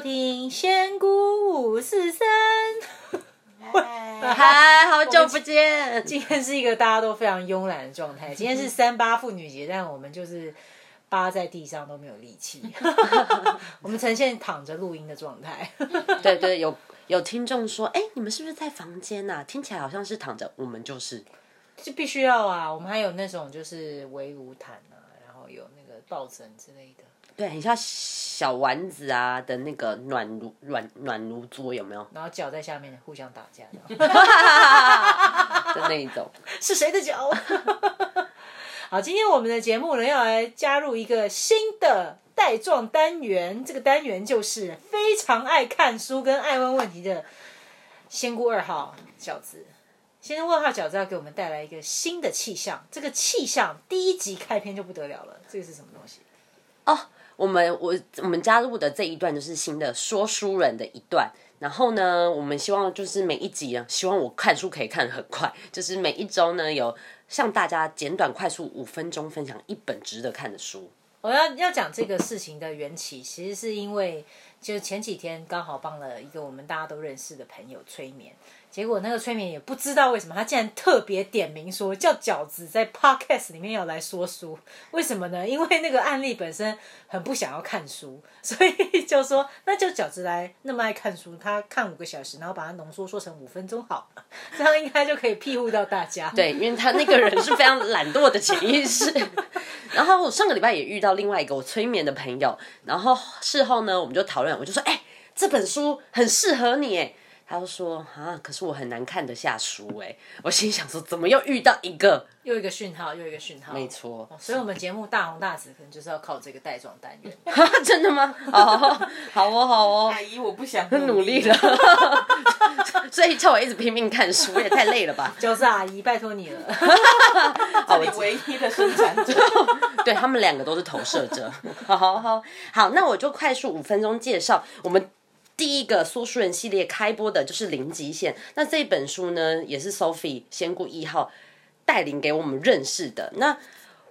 收听《仙姑五四三》。嗨，好久不见！今天是一个大家都非常慵懒的状态。今天是三八妇女节，但我们就是扒在地上都没有力气。我们呈现躺着录音的状态。对对，有有听众说，哎，你们是不是在房间呐？听起来好像是躺着，我们就是，就必须要啊。我们还有那种就是围炉毯啊，然后有那个抱枕之类的。对，很像小丸子啊的那个暖炉暖暖炉桌有没有？然后脚在下面互相打架的 那一种，是谁的脚？好，今天我们的节目呢要来加入一个新的带状单元，这个单元就是非常爱看书跟爱问问题的仙姑二号饺子。仙姑二号饺子要给我们带来一个新的气象，这个气象第一集开篇就不得了了，这个是什么东西？哦。我们我我们加入的这一段就是新的说书人的一段，然后呢，我们希望就是每一集啊，希望我看书可以看很快，就是每一周呢有向大家简短快速五分钟分享一本值得看的书。我要要讲这个事情的缘起，其实是因为就是前几天刚好帮了一个我们大家都认识的朋友催眠。结果那个催眠也不知道为什么，他竟然特别点名说叫饺子在 podcast 里面要来说书，为什么呢？因为那个案例本身很不想要看书，所以就说那就饺子来那么爱看书，他看五个小时，然后把它浓缩说成五分钟好，这样应该就可以庇护到大家。对，因为他那个人是非常懒惰的潜意识。然后我上个礼拜也遇到另外一个我催眠的朋友，然后事后呢，我们就讨论，我就说，哎，这本书很适合你，哎。他就说啊，可是我很难看得下书哎，我心想说，怎么又遇到一个又一个讯号，又一个讯号，没错。所以，我们节目大红大紫，可能就是要靠这个带状单元。真的吗？哦，好哦，好哦。阿姨，我不想努力了。所以叫我一直拼命看书，也太累了吧？就是阿姨，拜托你了。这里唯一的生产者，对他们两个都是投射者。好好好，好，那我就快速五分钟介绍我们。第一个说书人系列开播的就是《零极限》，那这本书呢，也是 Sophie 仙姑一号带领给我们认识的。那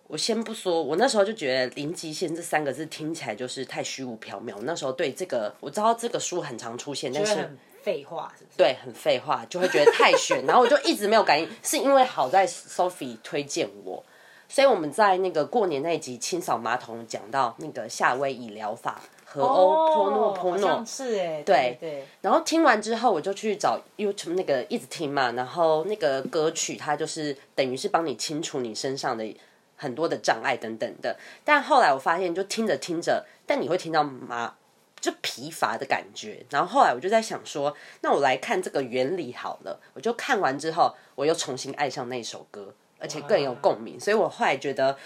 我先不说，我那时候就觉得“零极限”这三个字听起来就是太虚无缥缈。那时候对这个，我知道这个书很常出现，但是废话，对，很废话，就会觉得太悬。然后我就一直没有感应，是因为好在 Sophie 推荐我，所以我们在那个过年那集清扫马桶讲到那个夏威夷疗法。和欧波诺波诺是哎，对对。然后听完之后，我就去找 YouTube 那个一直听嘛，然后那个歌曲它就是等于是帮你清除你身上的很多的障碍等等的。但后来我发现，就听着听着，但你会听到麻就疲乏的感觉。然后后来我就在想说，那我来看这个原理好了。我就看完之后，我又重新爱上那首歌，而且更有共鸣。所以我后来觉得，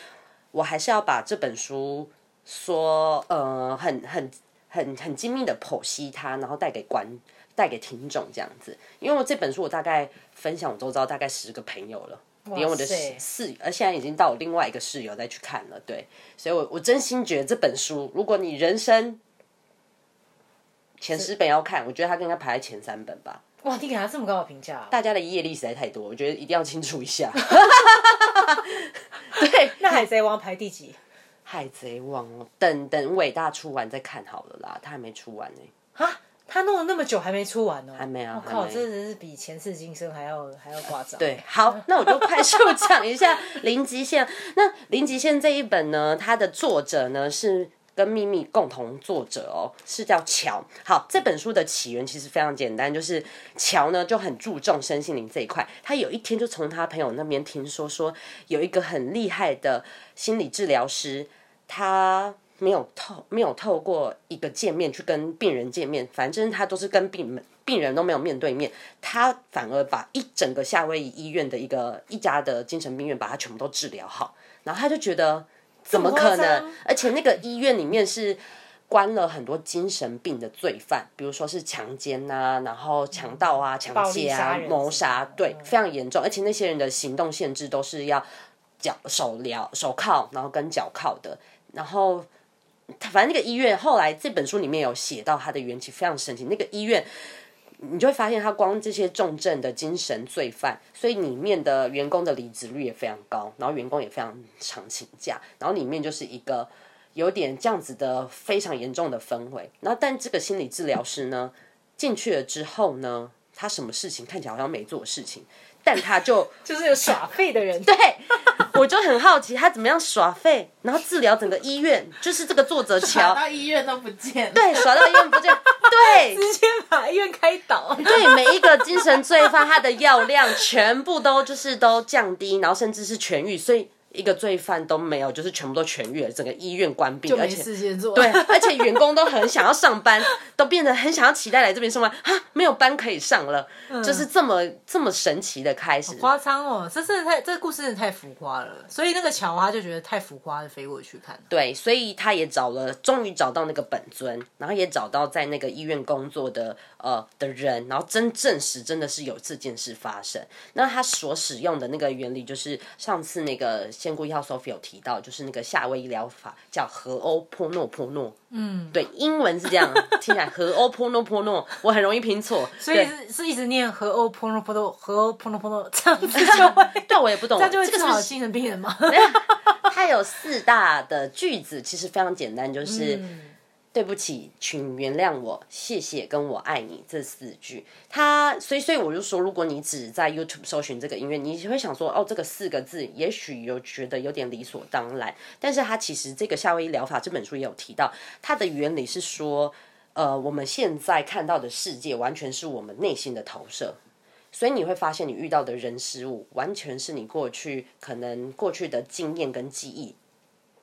我还是要把这本书。说呃，很很很很精密的剖析它，然后带给观带给听众这样子。因为我这本书我大概分享我周遭大概十个朋友了，连我的室，而现在已经到我另外一个室友再去看了。对，所以我我真心觉得这本书，如果你人生前十本要看，我觉得它应该排在前三本吧。哇，你给他这么高的评价，大家的业力实在太多，我觉得一定要清楚一下。对，那海贼王排第几？海贼王哦，等等伟大出完再看好了啦，他还没出完呢。啊，他弄了那么久还没出完呢？还没啊！我靠，真的是比前世今生还要还要夸张。对，好，那我就快速讲一下《零极限》。那《零极限》这一本呢，它的作者呢是。跟秘密共同作者哦，是叫乔。好，这本书的起源其实非常简单，就是乔呢就很注重身心灵这一块。他有一天就从他朋友那边听说，说有一个很厉害的心理治疗师，他没有透没有透过一个见面去跟病人见面，反正他都是跟病人病人都没有面对面，他反而把一整个夏威夷医院的一个一家的精神病院把他全部都治疗好，然后他就觉得。怎么可能？而且那个医院里面是关了很多精神病的罪犯，比如说是强奸啊，然后强盗啊、抢劫啊、谋杀，对，非常严重。而且那些人的行动限制都是要脚手镣、手铐，然后跟脚铐的。然后，反正那个医院后来这本书里面有写到他的缘起，非常神奇。那个医院。你就会发现，他光这些重症的精神罪犯，所以里面的员工的离职率也非常高，然后员工也非常常请假，然后里面就是一个有点这样子的非常严重的氛围。然后，但这个心理治疗师呢进去了之后呢，他什么事情看起来好像没做事情，但他就 就是有耍废的人，对，我就很好奇他怎么样耍废，然后治疗整个医院，就是这个作者跑乔，到医院都不见。对，耍到医院不见，对，直接把医院开倒。对每一个精神罪犯，他的药量全部都就是都降低，然后甚至是痊愈，所以一个罪犯都没有，就是全部都痊愈了，整个医院关闭，而且事情做。对，而且员工都很想要上班，都变得很想要期待来这边上班啊，没有班可以上了，就是这么这么神奇的开始。夸张哦，这真的太这个故事真的太浮夸了，所以那个乔他就觉得太浮夸，就飞过去看。对，所以他也找了，终于找到那个本尊，然后也找到在那个医院工作的呃的人，然后真证实真的是有这件事发生。那他所使用的那个原理，就是上次那个仙姑一号 Sophie 有提到，就是那个夏威夷疗法叫和欧泼诺泼诺。嗯，对，英文是这样，听起来和欧泼诺泼诺，我很容易拼错，所以是是一直念和欧 p o n o 和欧 p o n o 这样子就会，对我也不懂，这样就会治好精神病人吗？它有四大的句子，其实非常简单，就是、嗯对不起，请原谅我，谢谢，跟我爱你这四句。它所以所以我就说，如果你只在 YouTube 搜寻这个音乐，你会想说，哦，这个四个字，也许有觉得有点理所当然。但是它其实这个夏威夷疗法这本书也有提到，它的原理是说，呃，我们现在看到的世界完全是我们内心的投射。所以你会发现，你遇到的人事物，完全是你过去可能过去的经验跟记忆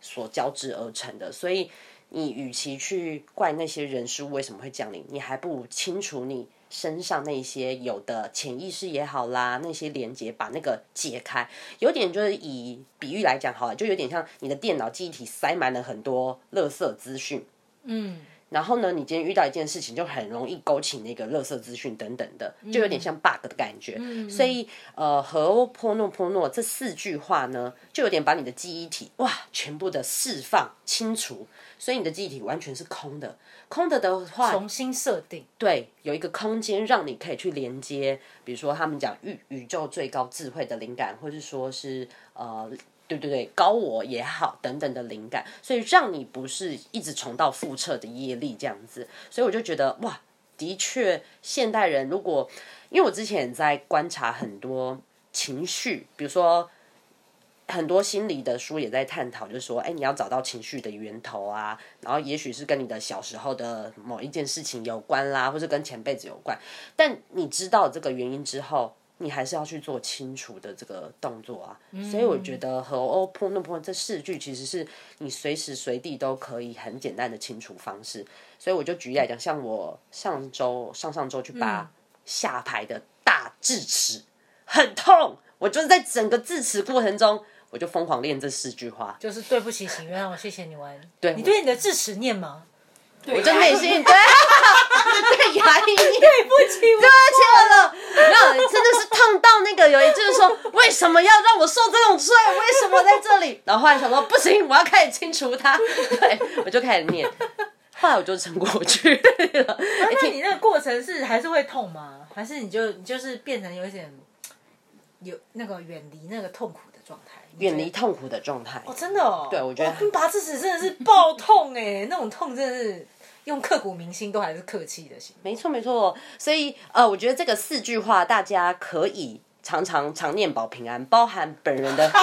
所交织而成的。所以你与其去怪那些人事物为什么会降临，你还不如清除你身上那些有的潜意识也好啦，那些连接把那个解开。有点就是以比喻来讲好了，就有点像你的电脑记忆体塞满了很多垃圾资讯。嗯，然后呢，你今天遇到一件事情，就很容易勾起那个垃圾资讯等等的，就有点像 bug 的感觉。所以，呃，和波诺波诺这四句话呢，就有点把你的记忆体哇全部的释放清除，所以你的记忆体完全是空的。空的的话，重新设定。对，有一个空间让你可以去连接，比如说他们讲宇宇宙最高智慧的灵感，或是说是呃，对对对，高我也好等等的灵感，所以让你不是一直重蹈覆辙的业力这样子。所以我就觉得哇，的确，现代人如果因为我之前在观察很多情绪，比如说。很多心理的书也在探讨，就是说，哎，你要找到情绪的源头啊，然后也许是跟你的小时候的某一件事情有关啦，或者跟前辈子有关。但你知道这个原因之后，你还是要去做清除的这个动作啊。所以我觉得和 O p o n o p o n 这四句其实是你随时随地都可以很简单的清除方式。所以我就举例来讲，像我上周、上上周去拔下排的大智齿，很痛，我就是在整个智齿过程中。我就疯狂练这四句话，就是对不起，请原谅我，谢谢你玩。对你对你的智齿念吗？我就内心对 对牙医念对不起，对不起我了，没有，真的是痛到那个有一句说，为什么要让我受这种罪？为什么在这里？然后后来想说，不行，我要开始清除它。对，我就开始念，后来我就撑过去了。那你那个过程是还是会痛吗？还是你就你就是变成有一点有那个远离那个痛苦的状态？远离痛苦的状态。哦，真的哦。对我觉得拔智齿真的是爆痛哎，那种痛真的是用刻骨铭心都还是客气的行。没错没错，所以呃，我觉得这个四句话大家可以常常常念保平安，包含本人的。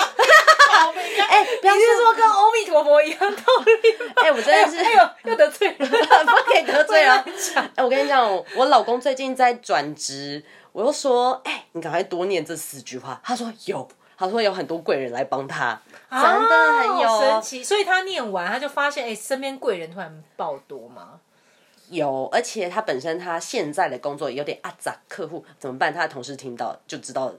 哎、不是说跟阿弥陀佛一样道理吗？哎、我真的是哎呦，又得罪人，不可以得罪人。不能讲哎、我跟你讲，我老公最近在转职，我又说，哎、你赶快多念这四句话。他说有，他说有很多贵人来帮他，真的很有、好神奇。所以他念完，他就发现，哎，身边贵人突然爆多嘛。有，而且他本身他现在的工作有点阿杂，客户怎么办？他的同事听到就知道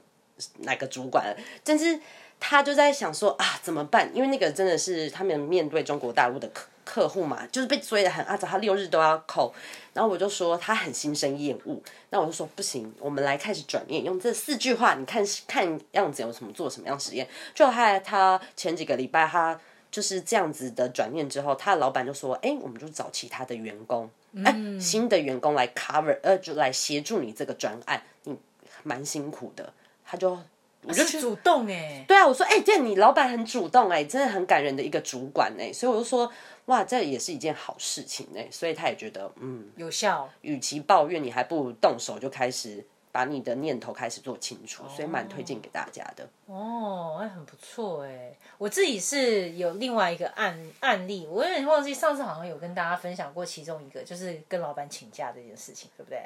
哪个主管了，真是他就在想说啊，怎么办？因为那个真的是他们面对中国大陆的客客户嘛，就是被追的很阿杂，他六日都要扣。然后我就说他很心生厌恶，那我就说不行，我们来开始转念，用这四句话，你看看样子有什么做什么样实验。就害他前几个礼拜他。就是这样子的转念之后，他的老板就说：“哎、我们就找其他的员工，哎、新的员工来 cover，呃，就来协助你这个专案，你蛮辛苦的。”他就我就主动哎，对啊，我说哎，这你老板很主动哎，真的很感人的一个主管哎，所以我就说哇，这也是一件好事情哎，所以他也觉得嗯，有效。与其抱怨，你还不如动手就开始把你的念头开始做清楚，所以蛮推荐给大家的。哦，还很不错哎，我自己是有另外一个案案例，我有点忘记上次好像有跟大家分享过其中一个，就是跟老板请假这件事情，对不对？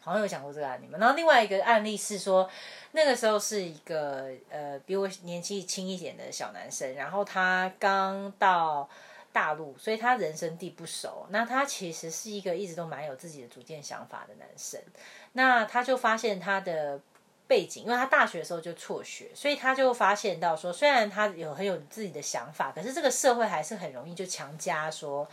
好像有讲过这个案例嘛。然后另外一个案例是说，那个时候是一个呃比我年纪轻一点的小男生，然后他刚到大陆，所以他人生地不熟。那他其实是一个一直都蛮有自己的主见想法的男生。那他就发现他的背景，因为他大学的时候就辍学，所以他就发现到说，虽然他有很有自己的想法，可是这个社会还是很容易就强加说，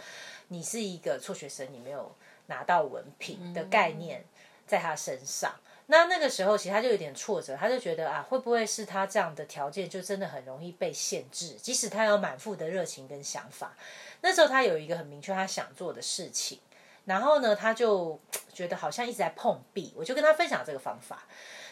你是一个辍学生，你没有拿到文凭的概念。在他身上，那那个时候其实他就有点挫折，他就觉得啊，会不会是他这样的条件就真的很容易被限制？即使他有满腹的热情跟想法，那时候他有一个很明确他想做的事情，然后呢，他就觉得好像一直在碰壁。我就跟他分享这个方法。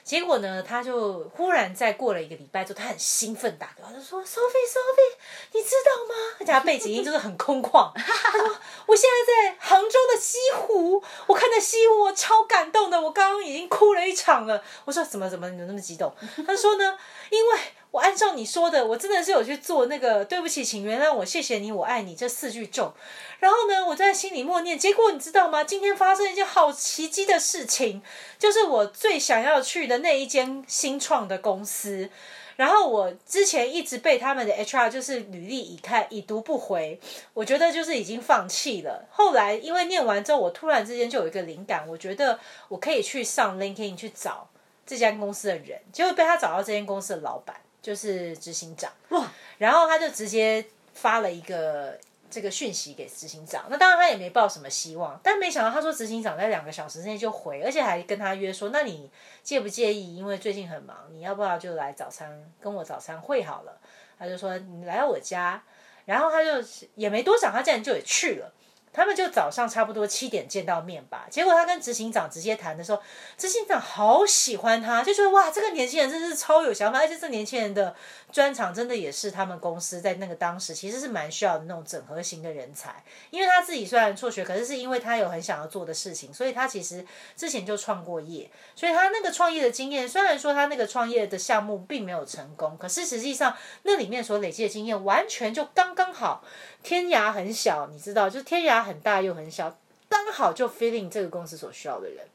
结果呢，他就忽然在过了一个礼拜之后，他很兴奋打给我，就说：“Sophie，Sophie，你知道吗？”他家背景音就是很空旷。他说：“我现在在杭州的西湖，我看着西湖，我超感动的，我刚刚已经哭了一场了。”我说：“怎么怎么你那么激动？”他说呢：“因为我按照你说的，我真的是有去做那个对不起，请原谅我，谢谢你，我爱你这四句咒。然后呢，我在心里默念。结果你知道吗？今天发生一件好奇迹的事情，就是我最想要去的那一间新创的公司。然后我之前一直被他们的 HR 就是履历已看已读不回，我觉得就是已经放弃了。后来因为念完之后，我突然之间就有一个灵感，我觉得我可以去上 LinkedIn 去找这家公司的人，结果被他找到这间公司的老板，就是执行长。哇！然后他就直接发了一个。这个讯息给执行长，那当然他也没抱什么希望，但没想到他说执行长在两个小时之内就回，而且还跟他约说，那你介不介意？因为最近很忙，你要不要就来早餐跟我早餐会好了？他就说你来到我家，然后他就也没多想，他竟然就也去了。他们就早上差不多七点见到面吧，结果他跟执行长直接谈的时候，执行长好喜欢他，就觉得哇，这个年轻人真是超有想法，而且这年轻人的专长真的也是他们公司在那个当时其实是蛮需要的那种整合型的人才。因为他自己虽然辍学，可是是因为他有很想要做的事情，所以他其实之前就创过业，所以他那个创业的经验，虽然说他那个创业的项目并没有成功，可是实际上那里面所累积的经验完全就刚刚好。天涯很小，你知道，就是天涯很大又很小，刚好就 feeling 这个公司所需要的人。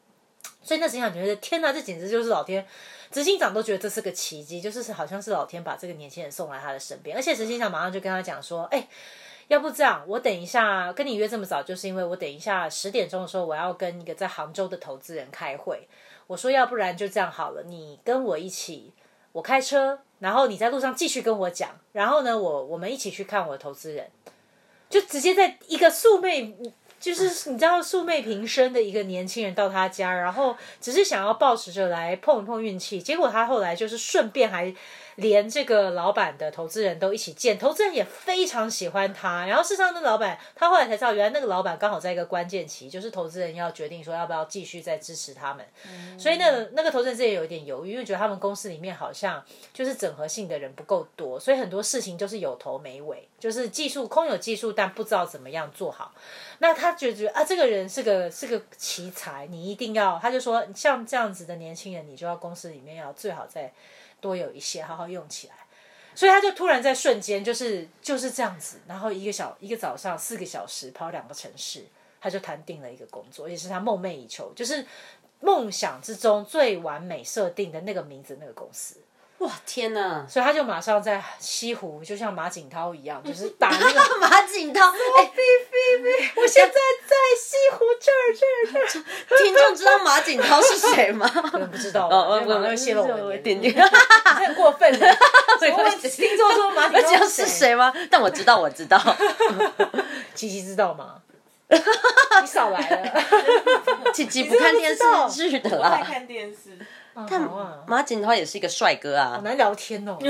所以那执行长觉得，天哪，这简直就是老天！执行长都觉得这是个奇迹，就是好像是老天把这个年轻人送来他的身边。而且执行长马上就跟他讲说：“哎，要不这样，我等一下跟你约这么早，就是因为我等一下十点钟的时候我要跟一个在杭州的投资人开会。我说，要不然就这样好了，你跟我一起，我开车，然后你在路上继续跟我讲，然后呢，我我们一起去看我的投资人。”就直接在一个素昧，就是你知道素昧平生的一个年轻人到他家，然后只是想要抱持着来碰一碰运气，结果他后来就是顺便还。连这个老板的投资人都一起见，投资人也非常喜欢他。然后事实上，那老板他后来才知道，原来那个老板刚好在一个关键期，就是投资人要决定说要不要继续再支持他们。所以那个那个投资人自己有一点犹豫，因为觉得他们公司里面好像就是整合性的人不够多，所以很多事情就是有头没尾，就是技术空有技术，但不知道怎么样做好。那他觉得啊，这个人是个是个奇才，你一定要，他就说像这样子的年轻人，你就要公司里面要最好在。多有一些，好好用起来。所以他就突然在瞬间，就是就是这样子，然后一个小一个早上四个小时跑两个城市，他就谈定了一个工作，也是他梦寐以求，就是梦想之中最完美设定的那个名字那个公司。哇天哪！所以他就马上在西湖，就像马景涛一样，就是 打那个马景涛。哎，菲菲菲，我现在在西湖这儿这儿这儿。听众知道马景涛是谁吗？可能不知道。哦，我们又泄露我的点点，太过分了。我问听众说马景涛是谁吗？但我知道，我知道。琪琪知道吗？你少来了。琪琪不看电视剧的啦。看电视。但马景的话也是一个帅哥啊好，难聊天哦。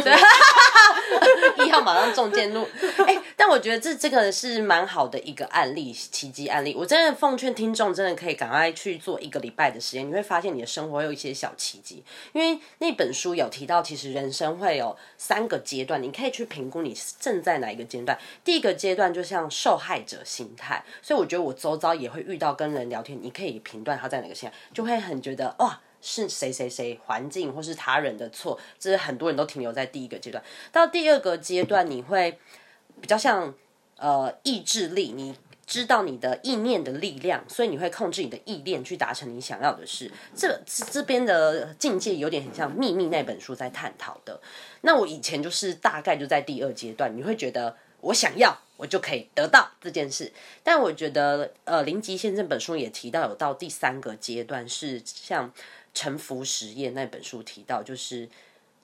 一号马上中箭路。哎、但我觉得这这个是蛮好的一个案例，奇迹案例。我真的奉劝听众，真的可以赶快去做一个礼拜的实验，你会发现你的生活有一些小奇迹。因为那本书有提到，其实人生会有三个阶段，你可以去评估你正在哪一个阶段。第一个阶段就像受害者心态，所以我觉得我周遭也会遇到跟人聊天，你可以评断他在哪个心态，就会很觉得哇。是谁谁谁环境或是他人的错，这是很多人都停留在第一个阶段。到第二个阶段，你会比较像呃意志力，你知道你的意念的力量，所以你会控制你的意念去达成你想要的事。这这边的境界有点很像《秘密》那本书在探讨的。那我以前就是大概就在第二阶段，你会觉得我想要。我就可以得到这件事，但我觉得，呃，零极限这本书也提到有到第三个阶段，是像沉浮实验那本书提到，就是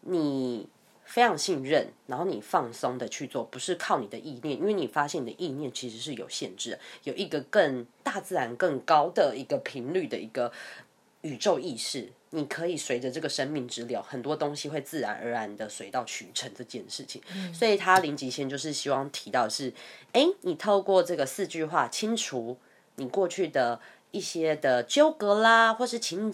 你非常信任，然后你放松的去做，不是靠你的意念，因为你发现你的意念其实是有限制的，有一个更大自然更高的一个频率的一个宇宙意识，你可以随着这个生命之流，很多东西会自然而然的水到渠成这件事情。所以他零极限就是希望提到的是，哎，你透过这个四句话清除你过去的一些的纠葛啦，或是情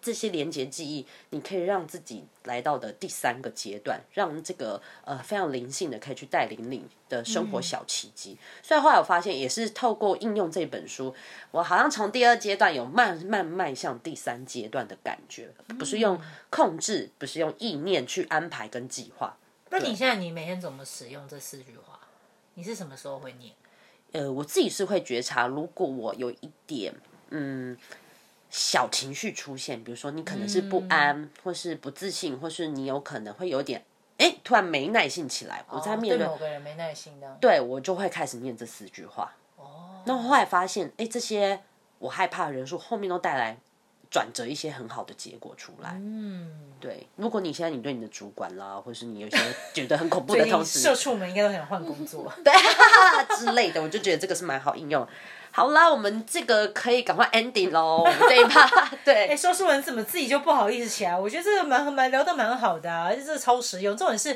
这些连接记忆，你可以让自己来到的第三个阶段，让这个呃非常灵性的可以去带领你的生活小奇迹。所以后来我发现，也是透过应用这本书，我好像从第二阶段有慢慢迈向第三阶段的感觉，不是用控制，不是用意念去安排跟计划。那你现在你每天怎么使用这四句话？你是什么时候会念？呃，我自己是会觉察，如果我有一点嗯小情绪出现，比如说你可能是不安，或是不自信，或是你有可能会有点哎突然没耐性起来，我在面对对某个人没耐心的。对我就会开始念这四句话。哦，那后来发现，哎，这些我害怕的人数后面都带来转折一些很好的结果出来。嗯，对，如果你现在你对你的主管啦，或是你有些 觉得很恐怖的同事，社畜们应该都想换工作。对 之类的，我就觉得这个是蛮好应用。好啦，我们这个可以赶快 ending 喽，我们这一趴哎，对。说书人怎么自己就不好意思起来？我觉得这个蛮蛮聊得蛮好的啊，而且这个超实用。重点是，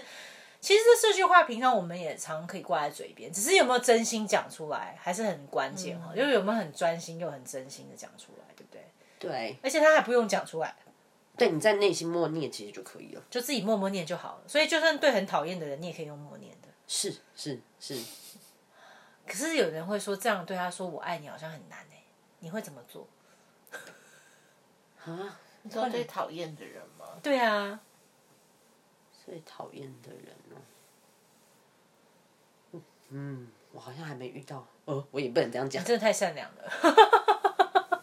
其实这四句话平常我们也常可以挂在嘴边，只是有没有真心讲出来，还是很关键哈。就是有没有很专心又很真心的讲出来，对不对？对而且他还不用讲出来，对，你在内心默念其实就可以了。就自己默默念就好了。所以就算对很讨厌的人，你也可以用默念的。是是是，可是有人会说，这样对他说“我爱你”好像很难哎，你会怎么做？啊，你知道最讨厌的人吗？对啊，最讨厌的人哦。嗯，我好像还没遇到。呃，我也不能这样讲你。真的太善良了。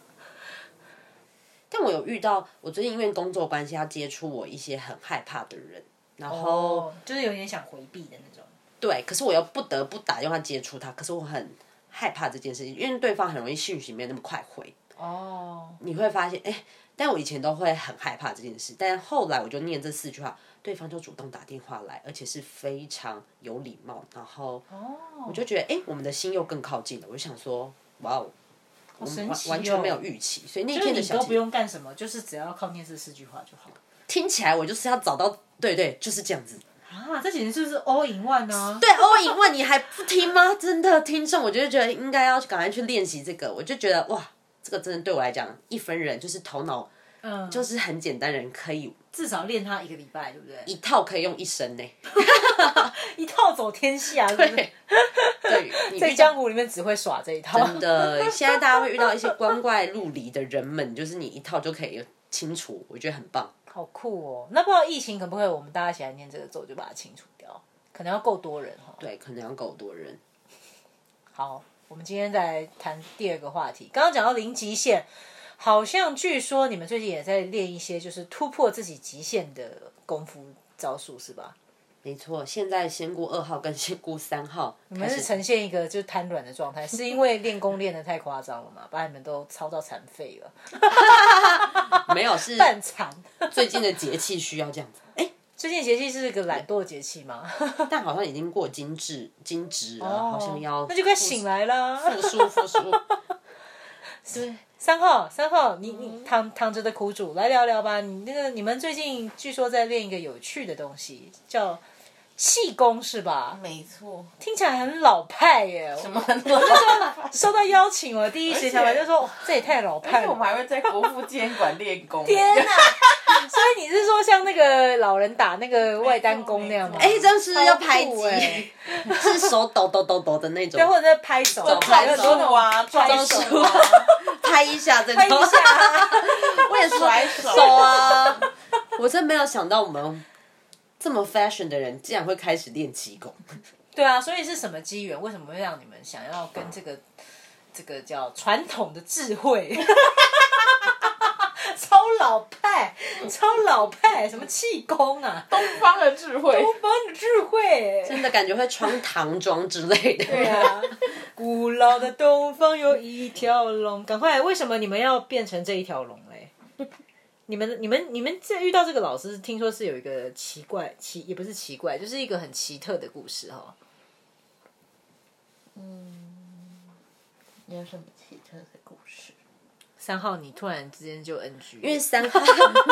但我有遇到，我最近因为工作关系要接触我一些很害怕的人，然后、哦，就是有点想回避的那种。对，可是我又不得不打电话接触他，可是我很害怕这件事情，因为对方很容易讯息没有那么快回。哦，你会发现，哎、但我以前都会很害怕这件事，但后来我就念这四句话，对方就主动打电话来，而且是非常有礼貌，然后我就觉得，哎、我们的心又更靠近了。我就想说，哇哦，我们完神奇完全没有哦预期，所以那就是天的小都不用干什么，就是只要靠念这四句话就好。听起来我就是要找到，对对，就是这样子。啊，这简直就是 all in one 啊！对，欧颖问你还不听吗？真的，听众，我就觉得应该要赶快去练习这个。我就觉得哇，这个真的对我来讲，一分人就是头脑嗯，就是很简单人，可以至少练它一个礼拜，对不对？一套可以用一生呢。一套走天下，对不对？对，你在江湖里面只会耍这一套。真的，现在大家会遇到一些光怪陆离的人们，就是你一套就可以清除，我觉得很棒。好酷哦！那不知道疫情可不可以我们大家一起来念这个咒，就把它清除掉？可能要够多人哈。对，可能要够多人。好，我们今天再谈第二个话题。刚刚讲到零极限，好像据说你们最近也在练一些就是突破自己极限的功夫招数，是吧？没错，现在仙姑二号跟仙姑三号 你们是呈现一个就是瘫软的状态，是因为练功练的太夸张了嘛，把你们都操到残废了，没有是 半残。最近的节气需要这样子。哎、最近节气是个懒惰节气吗？但好像已经过精致精致了，好像要哦那就快醒来了。复苏复苏。是三号，三号，你你躺躺着的苦主，来聊聊吧。你那个你们最近据说在练一个有趣的东西，叫气功是吧？没错，听起来很老派耶。什么？收 到邀请，我第一时想法就说，这也太老派了。我们还会在国父纪念馆练功。天哪！所以你是说像那个老人打那个外单功那样吗？哎，真是要拍超酷机哎，是手抖抖抖抖的那种对，，或者在拍手，拍手啊，拍手啊，拍一下这种，拍一下啊。我也说甩手手啊！我真没有想到我们这么 fashion 的人，竟然会开始练气功。对啊，所以是什么机缘？为什么会让你们想要跟这个这个叫传统的智慧？超老派，超老派，什么气功啊，东方的智慧。东方的智慧。真的感觉会穿唐装之类的。对啊，古老的东方有一条龙，赶快！为什么你们要变成这一条龙嘞？你们、你们、你们在遇到这个老师，听说是有一个奇怪、奇也不是奇怪，就是一个很奇特的故事哈。嗯有什么奇特的故事？三号，你突然之间就 NG，因为三号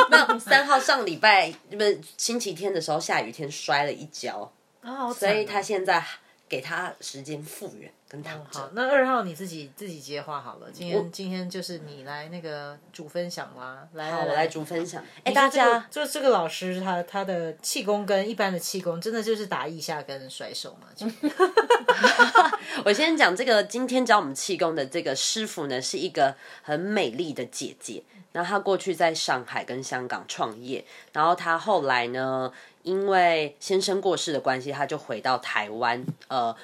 没有三号上礼拜不是星期天的时候下雨天摔了一跤，啊，好所以他现在给他时间复原跟躺好。，那二号你自己自己接话好了。今天今天就是你来那个主分享啦，来好，我来主分享。哎，大家就这个老师他他的气功跟一般的气功，真的就是打腋下跟甩手嘛？我先讲这个，今天教我们气功的这个师傅呢，是一个很美丽的姐姐。那她过去在上海跟香港创业，然后她后来呢，因为先生过世的关系，她就回到台湾，呃，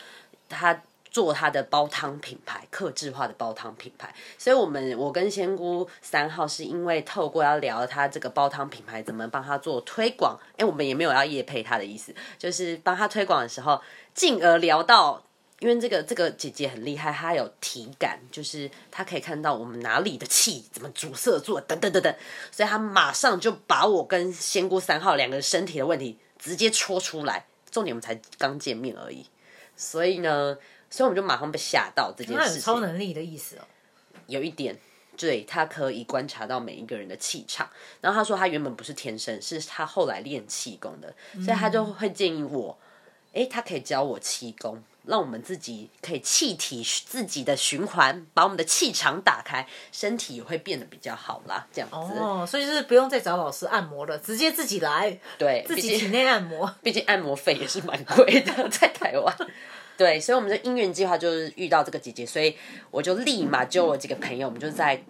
她做他的煲汤品牌，客制化的煲汤品牌。所以，我们我跟仙姑三号是因为透过要聊他这个煲汤品牌怎么帮他做推广，哎，我们也没有要业配他的意思，就是帮他推广的时候，进而聊到。因为这个这个姐姐很厉害，她有体感，就是她可以看到我们哪里的气怎么阻塞住，等等等等，所以她马上就把我跟仙姑三号两个人身体的问题直接戳出来。重点我们才刚见面而已，所以呢，所以我们就马上被吓到这件事情。有超能力的意思哦。有一点，对他可以观察到每一个人的气场。然后他说他原本不是天生，是他后来练气功的，所以他就会建议我，诶，他可以教我气功，让我们自己可以气体自己的循环，把我们的气场打开，身体也会变得比较好啦。这样子，哦，所以就是不用再找老师按摩了，直接自己来，对，自己体内按摩。毕竟按摩费也是蛮贵的，在台湾。对，所以我们的姻缘计划就是遇到这个姐姐，所以我就立马就我几个朋友，我们就在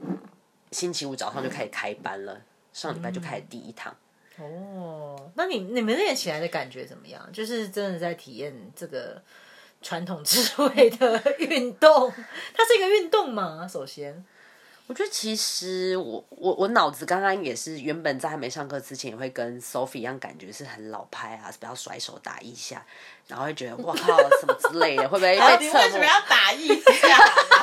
星期五早上就开始开班了，上礼拜就开始第一堂。哦，那你你们练起来的感觉怎么样？就是真的在体验这个传统智慧的运动，它是一个运动吗？首先，我觉得其实我我我脑子刚刚也是原本在还没上课之前也会跟 Sophie 一样，感觉是很老派啊，不要甩手打一下，然后会觉得哇靠什么之类的，会不会 到被侧目底为什么？要打一下？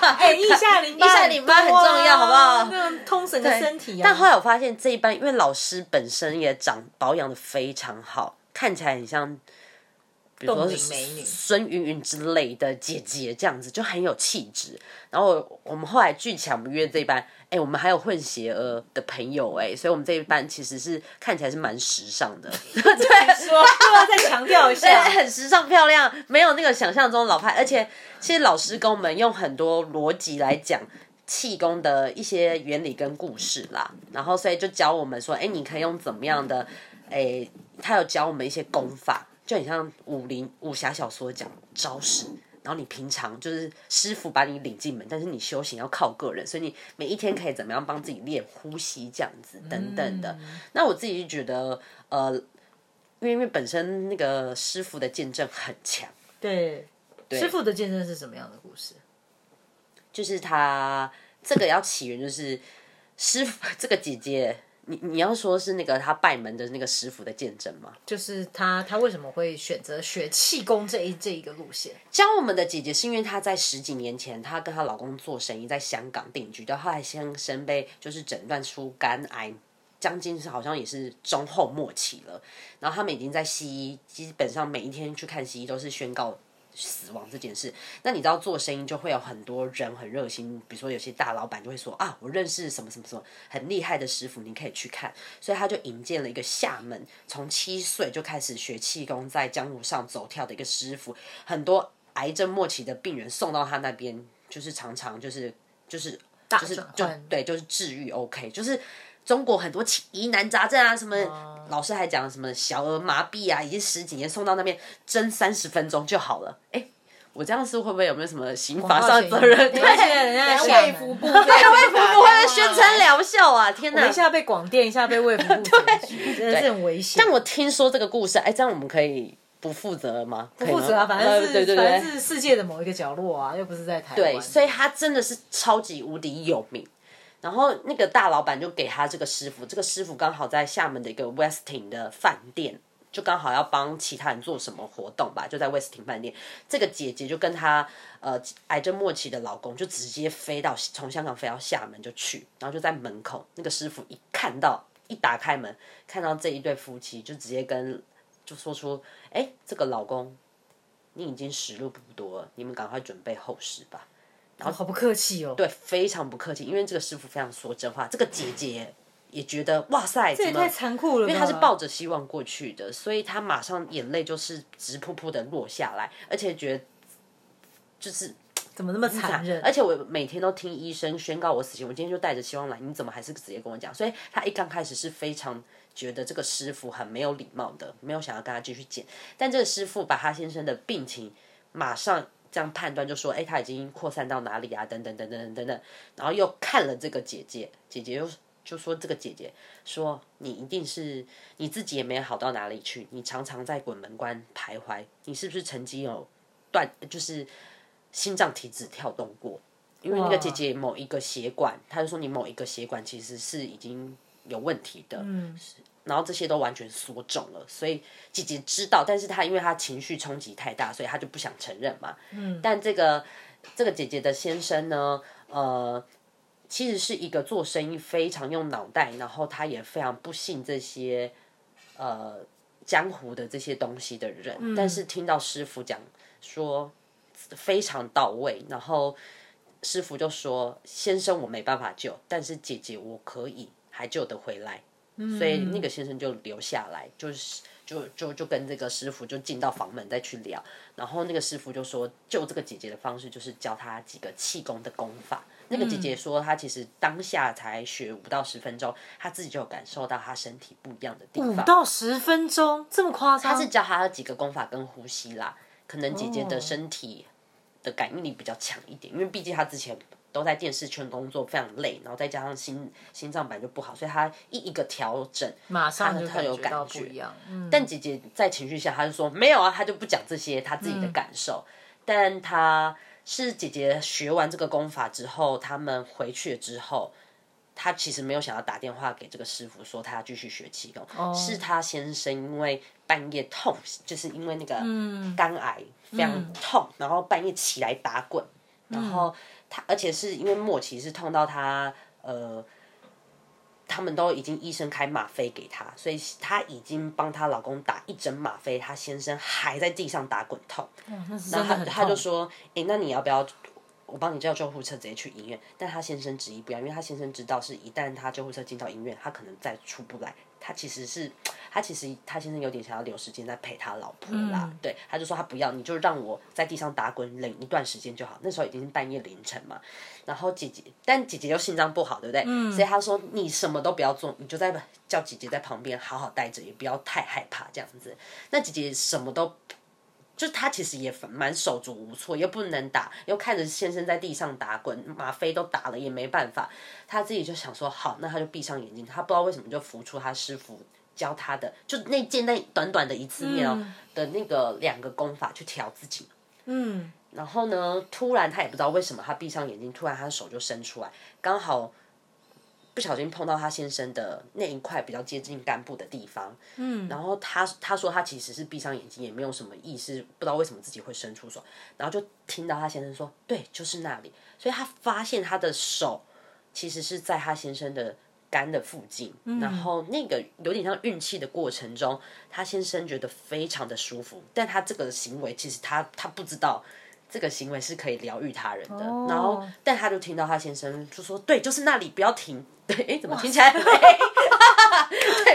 哎，一下淋巴，腋下淋巴很重要好不好那种通神的身体啊。但后来我发现这一班，因为老师本身也长保养的非常好，看起来很像，比如说冻龄美女孙云云之类的姐姐这样子，就很有气质。然后我我们后来巨强不约这一班，哎、我们还有混血儿的朋友哎、所以我们这一班其实是看起来是蛮时尚的，对，说再强调一对，下，很时尚漂亮，没有那个想象中老派。而且，其实老师跟我们用很多逻辑来讲气功的一些原理跟故事啦，然后所以就教我们说，哎，你可以用怎么样的，哎，他有教我们一些功法，就很像武林武侠小说讲招式。然后你平常就是师傅把你领进门，但是你修行要靠个人，所以你每一天可以怎么样帮自己练呼吸这样子等等的。那我自己就觉得，呃，因为因为本身那个师傅的见证很强，对对，师傅的见证是什么样的故事？就是他这个要起源就是师傅 这个姐姐，你你要说是那个他拜门的那个师傅的见证吗？就是他，他为什么会选择学气功这一这一个路线？教我们的姐姐是因为她在十几年前，她跟她老公做生意，在香港定居到，后来先生被就是诊断出肝癌，将近是好像也是中后末期了。然后他们已经在西医，基本上每一天去看西医都是宣告死亡这件事。那你知道做生意就会有很多人很热心，比如说有些大老板就会说啊，我认识什么什么什么很厉害的师傅，你可以去看。所以他就引荐了一个厦门从七岁就开始学气功，在江湖上走跳的一个师傅，很多癌症末期的病人送到他那边，就是常常就是就是就是就对，就是治愈 OK，就是中国很多疑难杂症啊，什么、哦老师还讲什么小儿麻痹啊，已经十几年送到那边蒸三十分钟就好了。哎，我这样是会不会有没有什么刑法上的责任？对，没关系人家卫福部，卫卫福部会不会宣称疗效啊？天哪一！下被广电，一下被卫福部检举，真的是很危险。但我听说这个故事，哎，这样我们可以不负责吗？不负责啊，反正呃是对对对反正是世界的某一个角落啊，又不是在台湾。对，所以他真的是超级无敌有名。然后那个大老板就给他这个师傅，这个师傅刚好在厦门的一个 Westin 的饭店，就刚好要帮其他人做什么活动吧，就在 Westin 饭店。这个姐姐就跟她呃癌症末期的老公就直接飞到从香港飞到厦门就去，然后就在门口，那个师傅一看到一打开门，看到这一对夫妻，就直接跟就说出，哎，这个老公，你已经时日不多了，你们赶快准备后事吧。哦好不客气哦。对，非常不客气，因为这个师傅非常说真话。这个姐姐也觉得哇塞，这也太残酷了，因为她是抱着希望过去的，所以她马上眼泪就是直扑扑的落下来，而且觉得就是怎么那么残忍？而且我每天都听医生宣告我死刑，我今天就带着希望来，你怎么还是直接跟我讲？所以她一刚开始是非常觉得这个师傅很没有礼貌的，没有想要跟他继续见。但这个师傅把他先生的病情马上这样判断，就说：“哎，他已经扩散到哪里啊？等等等等等等等。”然后又看了这个姐姐，姐姐又就说：“这个姐姐说你一定是你自己也没有好到哪里去，你常常在鬼门关徘徊，你是不是曾经有断就是？”心脏体质跳动过，因为那个姐姐某一个血管，她就说你某一个血管其实是已经有问题的，嗯，然后这些都完全缩肿了，所以姐姐知道，但是她因为她情绪冲击太大，所以她就不想承认嘛，嗯，但这个这个姐姐的先生呢，呃，其实是一个做生意非常用脑袋，然后他也非常不信这些呃江湖的这些东西的人，但是听到师傅讲说。非常到位，然后师傅就说：“先生，我没办法救，但是姐姐我可以，还救得回来。”所以那个先生就留下来，就是就就就跟这个师傅就进到房门再去聊。然后那个师傅就说，救这个姐姐的方式就是教她几个气功的功法。那个姐姐说，她其实当下才学五到十分钟，她自己就有感受到她身体不一样的地五方。到十分钟这么夸张？她是教她几个功法跟呼吸啦，可能姐姐的身体的感应力比较强一点，因为毕竟她之前都在电视圈工作，非常累，然后再加上心心脏本来就不好，所以他一一个调整，马上就特有感觉不一样。嗯，但姐姐在情绪下，她就说没有啊，她就不讲这些她自己的感受。但她是姐姐学完这个功法之后，他们回去之后，她其实没有想要打电话给这个师傅说她要继续学气功，是她先生因为半夜痛，就是因为那个肝癌非常痛，然后半夜起来打滚，然后他而且是因为末期是痛到他呃。他们都已经医生开吗啡给他，所以他已经帮她老公打一针吗啡，他先生还在地上打滚痛。那是然后他他就说：“诶，那你要不要我帮你叫救护车，直接去医院？”但他先生执意不要，因为他先生知道是一旦他救护车进到医院，他可能再出不来。他其实是他其实他先生有点想要留时间在陪他老婆啦，嗯对，他就说他不要，你就让我在地上打滚冷一段时间就好。那时候已经是半夜凌晨嘛，然后姐姐，但姐姐又心脏不好，对不对？嗯所以他说你什么都不要做，你就在叫姐姐在旁边好好待着，也不要太害怕这样子。那姐姐什么都就她其实也蛮手足无措，又不能打，又看着先生在地上打滚，吗啡都打了也没办法，他自己就想说好，那他就闭上眼睛，他不知道为什么就浮出他师傅教他的，就那见那短短的一次面哦、的那个两个功法去调自己。嗯，然后呢，突然他也不知道为什么，他闭上眼睛，突然他的手就伸出来，刚好不小心碰到他先生的那一块比较接近肝部的地方。嗯，然后他他说他其实是闭上眼睛，也没有什么意识，不知道为什么自己会伸出手，然后就听到他先生说：“对，就是那里。”所以他发现他的手其实是在他先生的肝的附近，然后那个有点像运气的过程中，他先生觉得非常的舒服，但他这个行为其实他他不知道。这个行为是可以疗愈他人的，然后但他就听到他先生就说：“对，就是那里，不要停。” 对，哎，怎么听起来？对，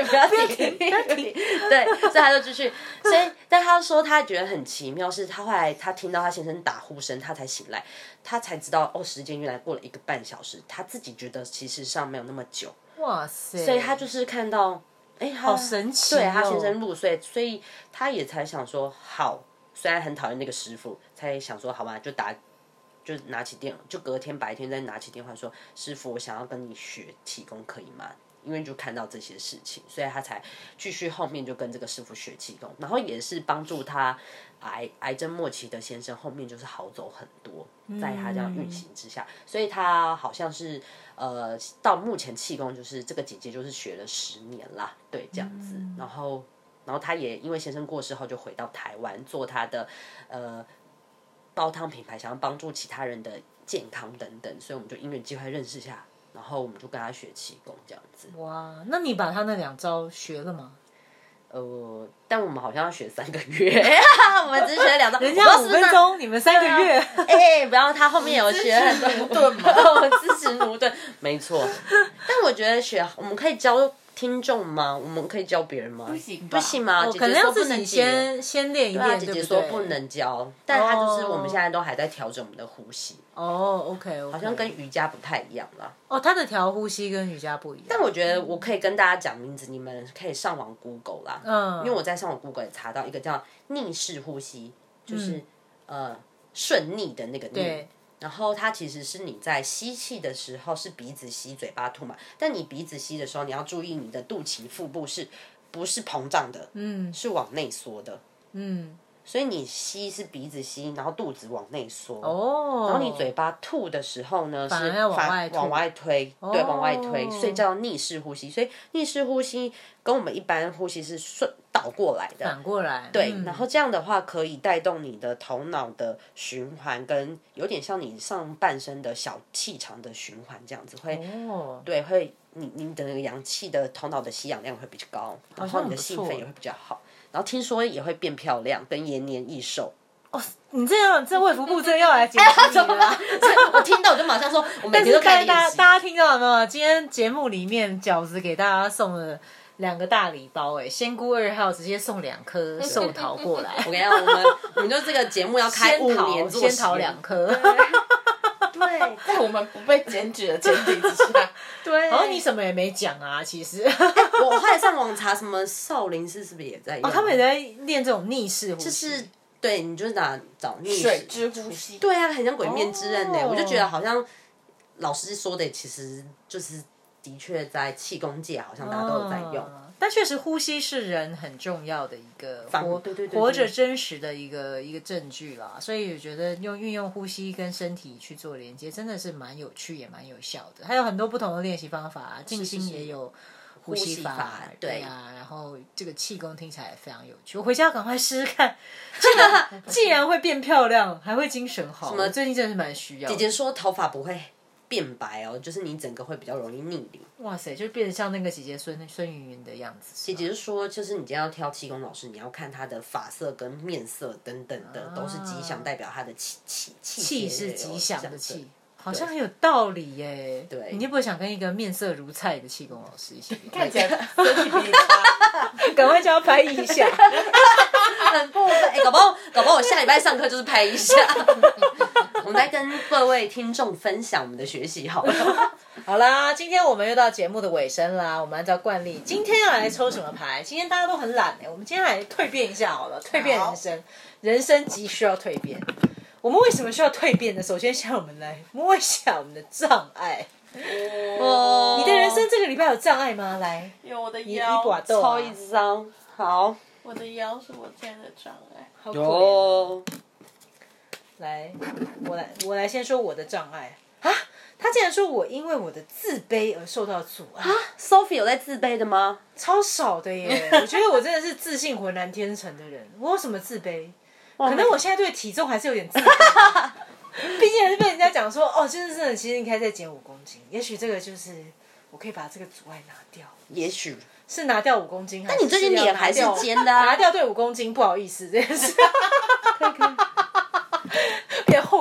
不要停，不要停。对，所以他就继续。所以，但他说他觉得很奇妙，是他后来他听到他先生打呼声，他才醒来，他才知道哦，时间原来过了一个半小时。他自己觉得其实上没有那么久。哇塞！所以他就是看到，哎，好神奇。对他先生入睡，所以他也才想说好。虽然很讨厌那个师傅，才想说好吧，就打，就拿起电，就隔天白天再拿起电话说：“师傅，我想要跟你学气功，可以吗？”因为就看到这些事情，所以他才继续后面就跟这个师傅学气功，然后也是帮助他癌癌症末期的先生后面就是好走很多，在他这样运行之下，所以他好像是呃到目前气功就是这个姐姐就是学了十年啦，对这样子，然后。然后他也因为先生过世后就回到台湾做他的呃煲汤品牌，想要帮助其他人的健康等等，所以我们就因缘机会认识下，然后我们就跟他学气功这样子。哇，那你把他那两招学了吗？呃，但我们好像要学三个月，我们只学两招，人家五分钟，你们三个月。哎，不要，他后面有学很多 嘛，支持奴顿，没错。但我觉得学我们可以教。听众吗？我们可以教别人吗？不行，不行吗？可能要自己先先练一练。姐姐说不能教，但她就是我们现在都还在调整我们的呼吸。哦，OK，好像跟瑜伽不太一样啦。哦，他的调呼吸跟瑜伽不一样。但我觉得我可以跟大家讲名字，你们可以上网 Google 啦。嗯。因为我在上网 Google 也查到一个叫逆式呼吸，就是呃顺逆的那个逆。然后它其实是你在吸气的时候是鼻子吸，嘴巴吐嘛。但你鼻子吸的时候，你要注意你的肚脐、腹部是不是膨胀的？嗯，是往内缩的。嗯。所以你吸是鼻子吸，然后肚子往内缩。哦。然后你嘴巴吐的时候呢，是反往外推，对，往外推，所以叫逆式呼吸。所以逆式呼吸跟我们一般呼吸是顺倒过来的，反过来。对，然后这样的话可以带动你的头脑的循环，跟有点像你上半身的小气场的循环，这样子会，对，会你你的那个阳气的头脑的吸氧量会比较高，然后你的兴奋也会比较好。然后听说也会变漂亮，跟延年益寿。哦，你这样，这卫福部真要来检查你了。我听到我就马上说，我每天都看大家大家听到了没有？今天节目里面饺子给大家送了两个大礼包，哎，仙姑二号直接送两颗 寿桃过来。我跟你讲，我们我们就这个节目要开五年，先桃两颗。对，在我们不被检举的前提之下，对。然后你什么也没讲啊，其实。我后来上网查，什么少林寺是不是也在？哦，他们也在练这种逆式呼吸。就是对，你就是打找逆水之呼吸？对啊，很像鬼面之刃呢。我就觉得好像老师说的，其实就是的确在气功界，好像大家都有在用。但确实，呼吸是人很重要的一个活活着真实的一个一个证据啦。所以我觉得用运用呼吸跟身体去做连接，真的是蛮有趣也蛮有效的。还有很多不同的练习方法，静心也有呼吸法，对啊。然后这个气功听起来也非常有趣，我回家赶快试试看。这个既然会变漂亮，还会精神好，什么最近真的是蛮需要。姐姐说头发不会。变白哦，就是你整个会比较容易逆龄。哇塞，就变得像那个姐姐孙孙云云的样子。姐姐是说，就是你今天要挑气功老师，你要看他的发色跟面色等等的，都是吉祥，代表他的气气气。气是吉祥的气，好像很有道理耶。对，你会不会想跟一个面色如菜的气功老师一起？看起来身体差，赶快叫他拍一下。很过分，哎，搞不好搞不好我下礼拜上课就是拍一下。我们来跟各位听众分享我们的学习，好了。好啦，今天我们又到节目的尾声啦。我们按照惯例，今天要来抽什么牌？今天大家都很懒哎，我们今天来蜕变一下好了，蜕变人生，人生急需要蜕变。我们为什么需要蜕变呢？首先，先我们来摸一下我们的障碍。哦，你的人生这个礼拜有障碍吗？来，有我的腰，抽一张。好，我的腰是我现在的障碍，好可怜。来，我来，我来先说我的障碍啊！他竟然说我因为我的自卑而受到阻碍啊！Sophie 有在自卑的吗？超少的耶！我觉得我真的是自信浑然天成的人。我有什么自卑？可能我现在对体重还是有点自卑，毕竟还是被人家讲说哦，就是真的，其实应该再减五公斤。也许这个就是我可以把这个阻碍拿掉，也许。是拿掉五公斤，那你最近脸还是尖的，拿掉对五公斤，不好意思，这件事。可以可以。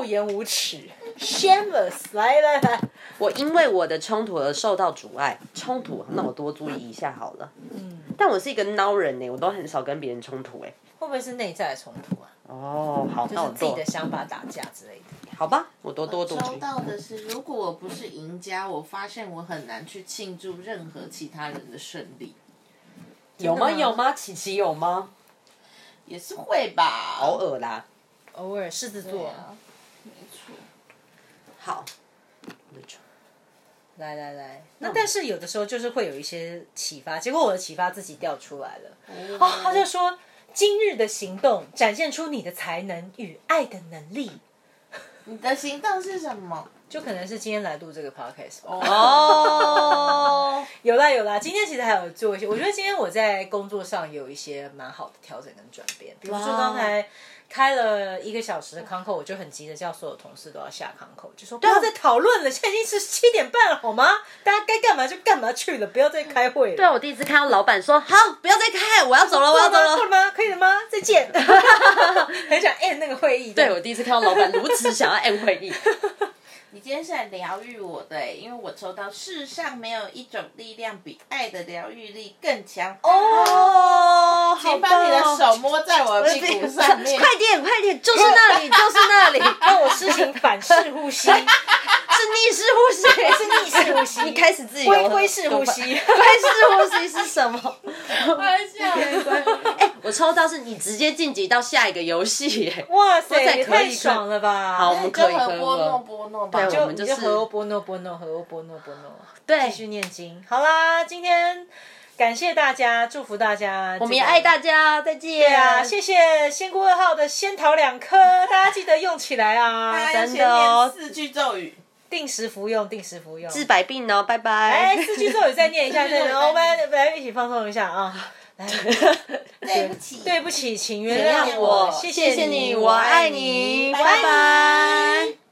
变厚颜无耻，shameless！来来来，我因为我的冲突而受到阻碍，冲突，那我多注意一下好了。嗯。但我是一个孬人呢，我都很少跟别人冲突哎。会不会是内在的冲突啊？哦，好，就是自己的想法打架之类的。好吧，我多多多。收到的是，如果我不是赢家，我发现我很难去庆祝任何其他人的胜利。有吗？有吗？琪琪有吗？也是会吧，偶尔啦，偶尔狮子座。好，来来来，那但是有的时候就是会有一些启发，结果我的启发自己掉出来了。哦，他就说。今日的行动展现出你的才能与爱的能力。你的行动是什么？就可能是今天来录这个 podcast 哦。有啦有啦，今天其实还有做一些，我觉得今天我在工作上有一些蛮好的调整跟转变，比如说刚才。开了一个小时的康口，我就很急的叫所有同事都要下康口，就说不要再讨论了，现在已经是七点半了，好吗？大家该干嘛就干嘛去了，不要再开会了。对啊，我第一次看到老板说好，不要再开，我要走了，我要走了，够了吗？可以了吗？再见。很想 end 那个会议。对我第一次看到老板如此想要 end 会议。你今天是来疗愈我的，因为我抽到世上没有一种力量比爱的疗愈力更强。哦。请把你的手摸在我的屁股上面，快点快点，就是那里就 是那里，让我施行反式呼吸，是逆式呼吸，是逆式呼吸，你开始自己龟龟式呼吸，龟 式呼吸是什么？开笑，哎，我抽到是你直接晋级到下一个游戏，哇塞，太爽了吧！好，我们可以波诺波诺。对，我们就是波诺波诺和欧波诺波诺，对，继续念经。好啦，今天感谢大家，祝福大家，我们也爱大家，再见。啊，谢谢仙姑二号的仙桃两颗，大家记得用起来啊，真的。四句咒语，定时服用，定时服用，治百病哦，拜拜。哎，四句咒语再念一下，再我们来一起放松一下啊。来，对不起，对不起，请原谅我，谢谢你，我爱你，拜拜。